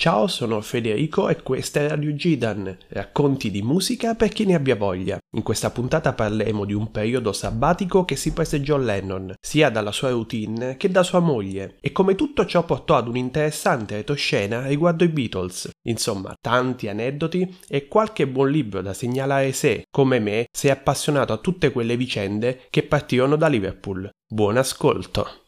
Ciao, sono Federico e questa è Radio Gidan, racconti di musica per chi ne abbia voglia. In questa puntata parleremo di un periodo sabbatico che si prese John Lennon, sia dalla sua routine che da sua moglie, e come tutto ciò portò ad un'interessante retroscena riguardo i Beatles. Insomma, tanti aneddoti e qualche buon libro da segnalare se, come me, sei appassionato a tutte quelle vicende che partirono da Liverpool. Buon ascolto!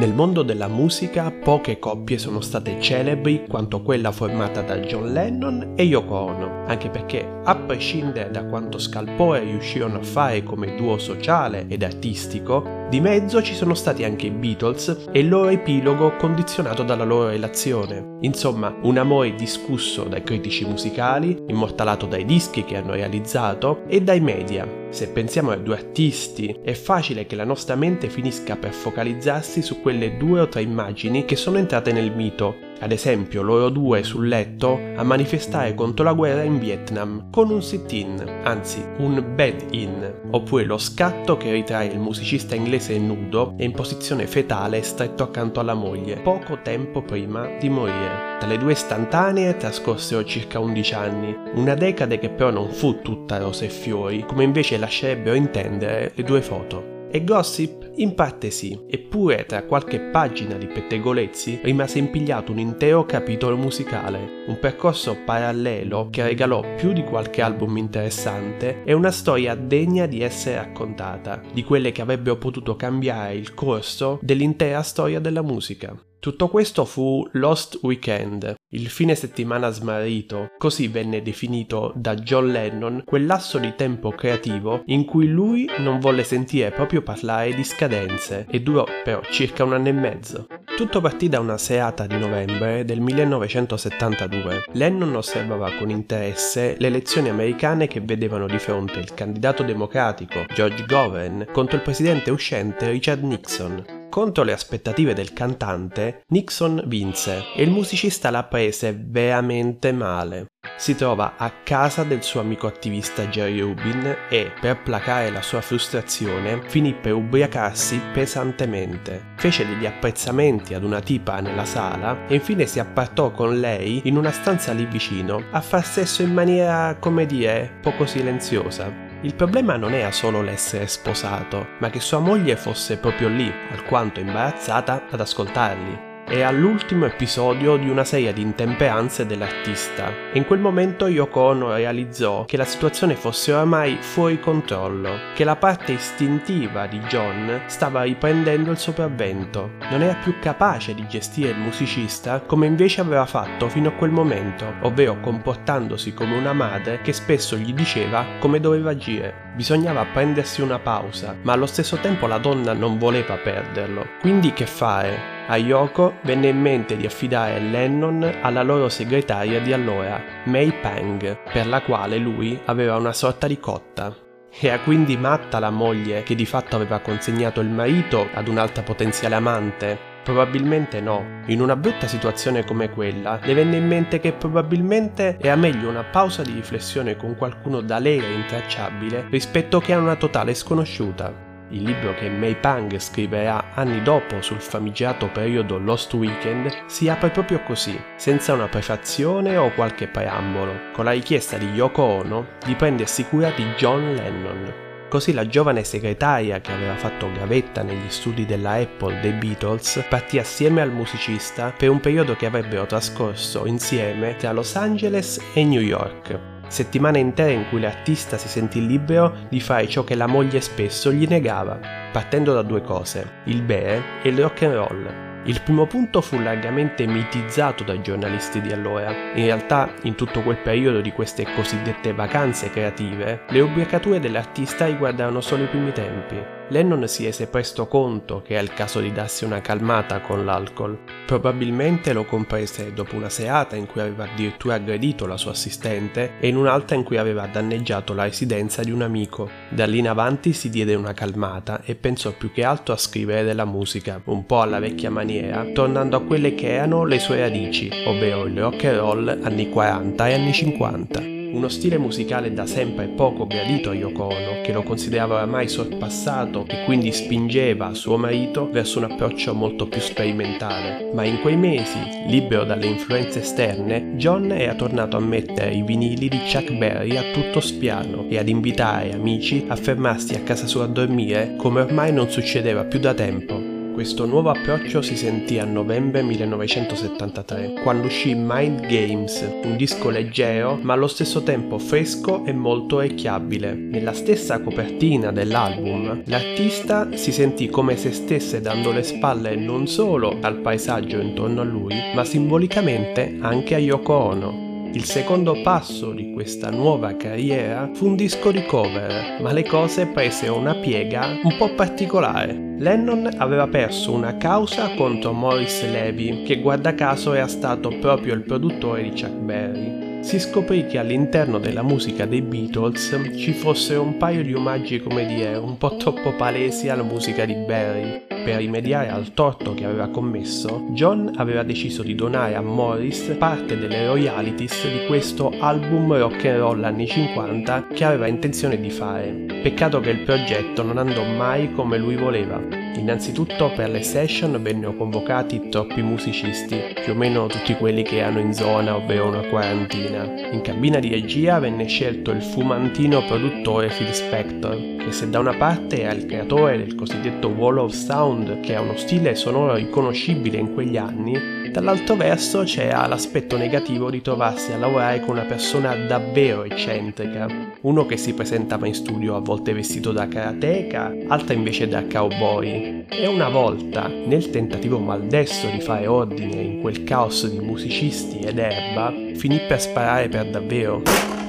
Nel mondo della musica poche coppie sono state celebri quanto quella formata da John Lennon e Yoko Ono, anche perché, a prescindere da quanto scalpore riuscirono a fare come duo sociale ed artistico, di mezzo ci sono stati anche i Beatles e il loro epilogo condizionato dalla loro relazione. Insomma, un amore discusso dai critici musicali, immortalato dai dischi che hanno realizzato e dai media, se pensiamo a due artisti, è facile che la nostra mente finisca per focalizzarsi su quelle due o tre immagini che sono entrate nel mito, ad esempio loro due sul letto a manifestare contro la guerra in Vietnam con un sit-in, anzi un bed-in, oppure lo scatto che ritrae il musicista inglese nudo e in posizione fetale stretto accanto alla moglie, poco tempo prima di morire. Tra le due istantanee trascorsero circa 11 anni, una decade che però non fu tutta rose e fiori, come invece lascerebbero intendere le due foto. E gossip? In parte sì, eppure tra qualche pagina di pettegolezzi rimase impigliato un intero capitolo musicale, un percorso parallelo che regalò più di qualche album interessante e una storia degna di essere raccontata, di quelle che avrebbero potuto cambiare il corso dell'intera storia della musica. Tutto questo fu Lost Weekend, il fine settimana smarrito, così venne definito da John Lennon quel lasso di tempo creativo in cui lui non volle sentire proprio parlare di scadenze e durò però circa un anno e mezzo. Tutto partì da una serata di novembre del 1972. Lennon osservava con interesse le elezioni americane che vedevano di fronte il candidato democratico George Govan contro il presidente uscente Richard Nixon. Contro le aspettative del cantante, Nixon vinse e il musicista la prese veramente male. Si trova a casa del suo amico attivista Jerry Rubin e, per placare la sua frustrazione, finì per ubriacarsi pesantemente. Fece degli apprezzamenti ad una tipa nella sala e infine si appartò con lei in una stanza lì vicino a far sesso in maniera, come dire, poco silenziosa. Il problema non era solo l'essere sposato, ma che sua moglie fosse proprio lì, alquanto imbarazzata, ad ascoltarli è all'ultimo episodio di una serie di intemperanze dell'artista e in quel momento Yoko Ono realizzò che la situazione fosse oramai fuori controllo, che la parte istintiva di John stava riprendendo il sopravvento, non era più capace di gestire il musicista come invece aveva fatto fino a quel momento, ovvero comportandosi come una madre che spesso gli diceva come doveva agire. Bisognava prendersi una pausa, ma allo stesso tempo la donna non voleva perderlo. Quindi che fare? A Yoko venne in mente di affidare Lennon alla loro segretaria di allora, May Pang, per la quale lui aveva una sorta di cotta. Era quindi matta la moglie che di fatto aveva consegnato il marito ad un'altra potenziale amante? Probabilmente no. In una brutta situazione come quella, le venne in mente che probabilmente era meglio una pausa di riflessione con qualcuno da lei rintracciabile rispetto che a una totale sconosciuta il libro che May Pang scriverà anni dopo sul famigerato periodo Lost Weekend, si apre proprio così, senza una prefazione o qualche preambolo, con la richiesta di Yoko Ono di prendersi cura di John Lennon. Così la giovane segretaria che aveva fatto gavetta negli studi della Apple dei Beatles partì assieme al musicista per un periodo che avrebbero trascorso insieme tra Los Angeles e New York settimane intere in cui l'artista si sentì libero di fare ciò che la moglie spesso gli negava, partendo da due cose, il bere e il rock and roll. Il primo punto fu largamente mitizzato dai giornalisti di allora. In realtà, in tutto quel periodo di queste cosiddette vacanze creative, le ubriacature dell'artista riguardarono solo i primi tempi. Lennon si rese presto conto che è il caso di darsi una calmata con l'alcol. Probabilmente lo comprese dopo una serata in cui aveva addirittura aggredito la sua assistente e in un'altra in cui aveva danneggiato la residenza di un amico. Da lì in avanti si diede una calmata e pensò più che altro a scrivere della musica, un po' alla vecchia maniera, tornando a quelle che erano le sue radici, ovvero il rock and roll anni 40 e anni 50. Uno stile musicale da sempre poco gradito a Yoko Ono, che lo considerava oramai sorpassato e quindi spingeva suo marito verso un approccio molto più sperimentale. Ma in quei mesi, libero dalle influenze esterne, John era tornato a mettere i vinili di Chuck Berry a tutto spiano e ad invitare amici a fermarsi a casa sua a dormire come ormai non succedeva più da tempo. Questo nuovo approccio si sentì a novembre 1973, quando uscì Mind Games, un disco leggero ma allo stesso tempo fresco e molto orecchiabile. Nella stessa copertina dell'album, l'artista si sentì come se stesse dando le spalle non solo al paesaggio intorno a lui, ma simbolicamente anche a Yoko Ono, il secondo passo di questa nuova carriera fu un disco di cover, ma le cose presero una piega un po' particolare. Lennon aveva perso una causa contro Morris Levy, che guarda caso era stato proprio il produttore di Chuck Berry si scoprì che all'interno della musica dei Beatles ci fossero un paio di omaggi, come dire, un po' troppo palesi alla musica di Barry. Per rimediare al torto che aveva commesso, John aveva deciso di donare a Morris parte delle royalties di questo album rock and roll anni 50 che aveva intenzione di fare. Peccato che il progetto non andò mai come lui voleva. Innanzitutto per le session vennero convocati troppi musicisti, più o meno tutti quelli che erano in zona, ovvero una quarantina. In cabina di regia venne scelto il fumantino produttore Phil Spector, che se da una parte era il creatore del cosiddetto Wall of Sound, che è uno stile sonoro riconoscibile in quegli anni, Dall'altro verso c'era l'aspetto negativo di trovarsi a lavorare con una persona davvero eccentrica, uno che si presentava in studio a volte vestito da karateka, altra invece da cowboy. E una volta, nel tentativo maldestro di fare ordine in quel caos di musicisti ed erba, finì per sparare per davvero.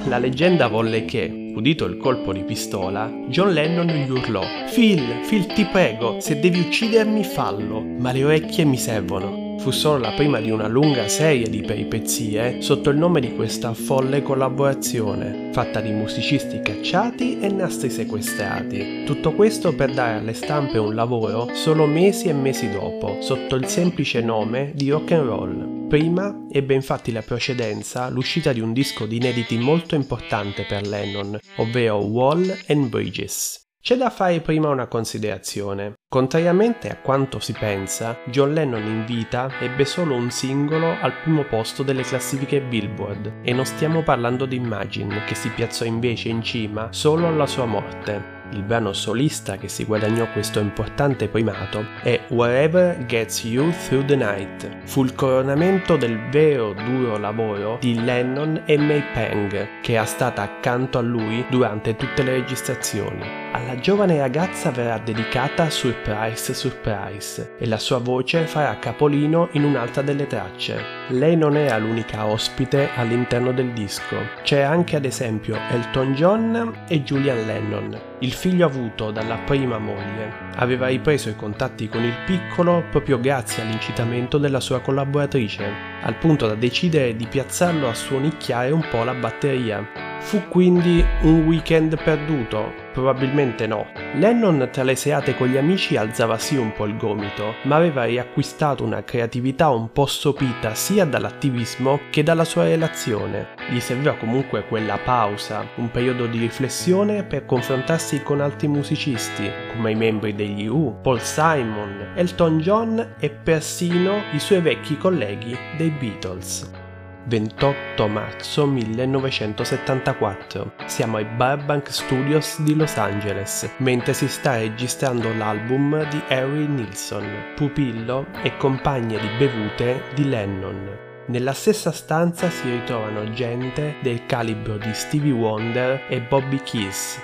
La leggenda volle che, udito il colpo di pistola, John Lennon gli urlò Phil, Phil ti prego, se devi uccidermi fallo, ma le orecchie mi servono fu solo la prima di una lunga serie di peripezie sotto il nome di questa folle collaborazione, fatta di musicisti cacciati e nastri sequestrati. Tutto questo per dare alle stampe un lavoro solo mesi e mesi dopo, sotto il semplice nome di rock and roll. Prima ebbe infatti la precedenza l'uscita di un disco di inediti molto importante per Lennon, ovvero Wall and Bridges. C'è da fare prima una considerazione. Contrariamente a quanto si pensa, John Lennon in vita ebbe solo un singolo al primo posto delle classifiche Billboard e non stiamo parlando di Imagine, che si piazzò invece in cima solo alla sua morte. Il brano solista che si guadagnò questo importante primato è Wherever Gets You Through the Night. Fu il coronamento del vero duro lavoro di Lennon e May Peng, che era stata accanto a lui durante tutte le registrazioni. Alla giovane ragazza verrà dedicata Surprise Surprise e la sua voce farà capolino in un'altra delle tracce. Lei non era l'unica ospite all'interno del disco, c'è anche ad esempio Elton John e Julian Lennon, il figlio avuto dalla prima moglie. Aveva ripreso i contatti con il piccolo proprio grazie all'incitamento della sua collaboratrice, al punto da decidere di piazzarlo a suonicchiare un po' la batteria. Fu quindi un weekend perduto? Probabilmente no. Lennon tra le serate con gli amici alzava sì un po' il gomito, ma aveva riacquistato una creatività un po' sopita sia dall'attivismo che dalla sua relazione. Gli serviva comunque quella pausa, un periodo di riflessione per confrontarsi con altri musicisti, come i membri degli U, Paul Simon, Elton John e persino i suoi vecchi colleghi dei Beatles. 28 marzo 1974. Siamo ai Burbank Studios di Los Angeles, mentre si sta registrando l'album di Harry Nilsson, pupillo e compagna di bevute di Lennon. Nella stessa stanza si ritrovano gente del calibro di Stevie Wonder e Bobby Keys,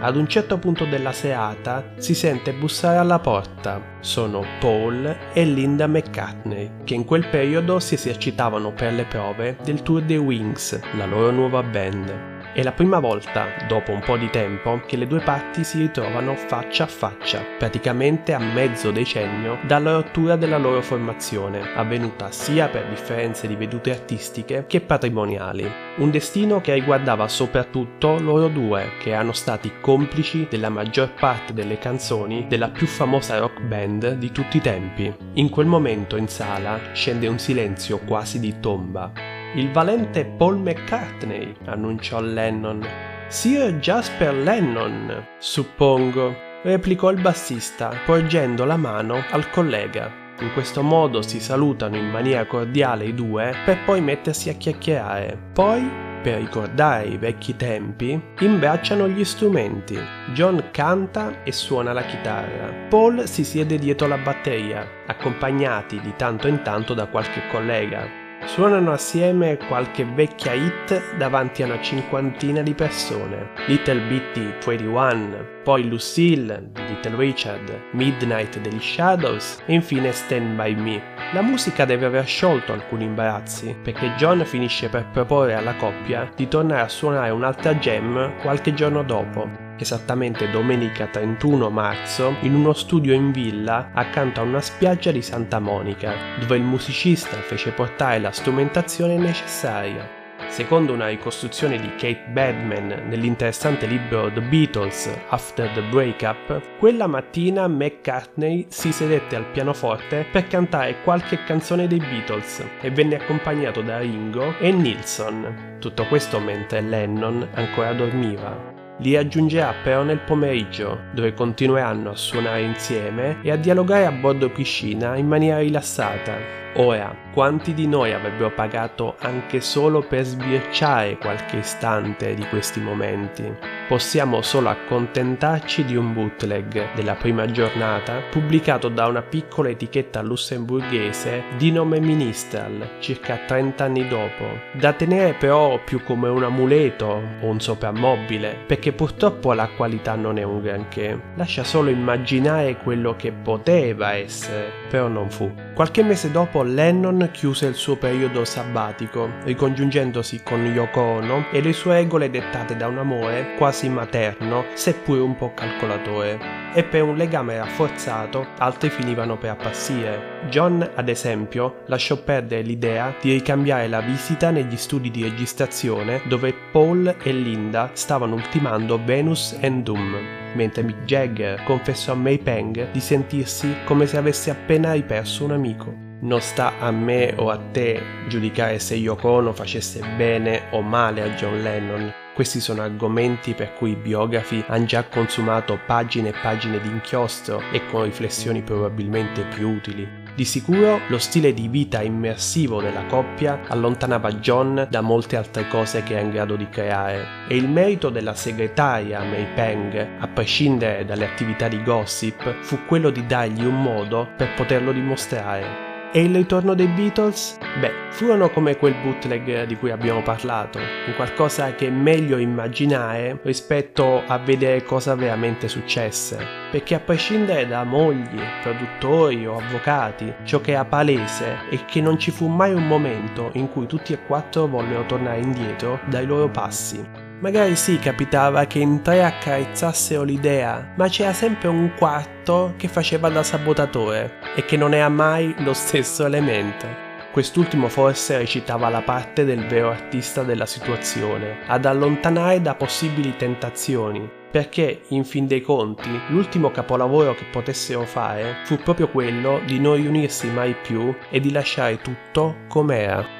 ad un certo punto della serata si sente bussare alla porta. Sono Paul e Linda McCartney, che in quel periodo si esercitavano per le prove del tour dei Wings, la loro nuova band. È la prima volta, dopo un po' di tempo, che le due parti si ritrovano faccia a faccia, praticamente a mezzo decennio dalla rottura della loro formazione, avvenuta sia per differenze di vedute artistiche che patrimoniali. Un destino che riguardava soprattutto loro due, che erano stati complici della maggior parte delle canzoni della più famosa rock band di tutti i tempi. In quel momento in sala scende un silenzio quasi di tomba Il valente Paul McCartney, annunciò Lennon. Sir Jasper Lennon, suppongo, replicò il bassista, porgendo la mano al collega. In questo modo si salutano in maniera cordiale i due per poi mettersi a chiacchierare. Poi, per ricordare i vecchi tempi, imbracciano gli strumenti. John canta e suona la chitarra. Paul si siede dietro la batteria, accompagnati di tanto in tanto da qualche collega. Suonano assieme qualche vecchia hit davanti a una cinquantina di persone. Little Bitty 21, poi Lucille di Little Richard, Midnight degli Shadows e infine Stand By Me. La musica deve aver sciolto alcuni imbarazzi, perché John finisce per proporre alla coppia di tornare a suonare un'altra jam qualche giorno dopo, esattamente domenica 31 marzo, in uno studio in villa accanto a una spiaggia di Santa Monica, dove il musicista fece portare la strumentazione necessaria. Secondo una ricostruzione di Kate Badman nell'interessante libro The Beatles After the Breakup, quella mattina McCartney si sedette al pianoforte per cantare qualche canzone dei Beatles e venne accompagnato da Ringo e Nilsson. Tutto questo mentre Lennon ancora dormiva. Li aggiungerà però nel pomeriggio, dove continueranno a suonare insieme e a dialogare a bordo piscina in maniera rilassata. Ora, quanti di noi avrebbero pagato anche solo per sbirciare qualche istante di questi momenti? Possiamo solo accontentarci di un bootleg della prima giornata pubblicato da una piccola etichetta lussemburghese di nome Ministral circa 30 anni dopo, da tenere però più come un amuleto o un soprammobile, perché purtroppo la qualità non è un granché, lascia solo immaginare quello che poteva essere, però non fu. Qualche mese dopo Lennon chiuse il suo periodo sabbatico, ricongiungendosi con Yoko Ono e le sue regole dettate da un amore quasi materno, seppure un po' calcolatore. E per un legame rafforzato, altri finivano per appassire. John, ad esempio, lasciò perdere l'idea di ricambiare la visita negli studi di registrazione dove Paul e Linda stavano ultimando Venus and Doom, mentre Mick Jagger confessò a May Peng di sentirsi come se avesse appena riperso un amico. Non sta a me o a te giudicare se Yoko Ono facesse bene o male a John Lennon. Questi sono argomenti per cui i biografi hanno già consumato pagine e pagine di inchiostro e con riflessioni probabilmente più utili. Di sicuro lo stile di vita immersivo della coppia allontanava John da molte altre cose che era in grado di creare e il merito della segretaria May Peng, a prescindere dalle attività di gossip, fu quello di dargli un modo per poterlo dimostrare. E il ritorno dei Beatles? Beh, furono come quel bootleg di cui abbiamo parlato, un qualcosa che è meglio immaginare rispetto a vedere cosa veramente successe. Perché a prescindere da mogli, produttori o avvocati, ciò che era palese è che non ci fu mai un momento in cui tutti e quattro vollero tornare indietro dai loro passi. Magari sì, capitava che in tre accarezzassero l'idea, ma c'era sempre un quarto che faceva da sabotatore e che non era mai lo stesso elemento. Quest'ultimo forse recitava la parte del vero artista della situazione, ad allontanare da possibili tentazioni, perché, in fin dei conti, l'ultimo capolavoro che potessero fare fu proprio quello di non riunirsi mai più e di lasciare tutto com'era.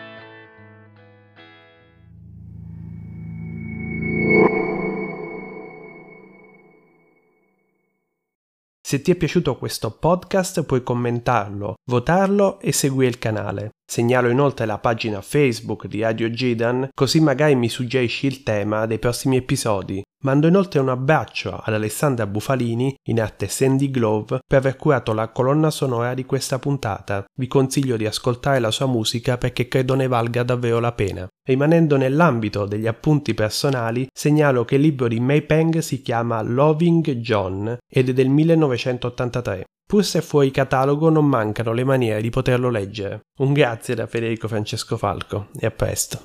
Se ti è piaciuto questo podcast puoi commentarlo, votarlo e seguire il canale. Segnalo inoltre la pagina Facebook di Radio Gidan così magari mi suggerisci il tema dei prossimi episodi. Mando inoltre un abbraccio ad Alessandra Bufalini, in arte Sandy Glove, per aver curato la colonna sonora di questa puntata. Vi consiglio di ascoltare la sua musica perché credo ne valga davvero la pena. Rimanendo nell'ambito degli appunti personali, segnalo che il libro di May Peng si chiama Loving John ed è del 1983. Pur se fuori catalogo non mancano le maniere di poterlo leggere. Un grazie da Federico Francesco Falco e a presto.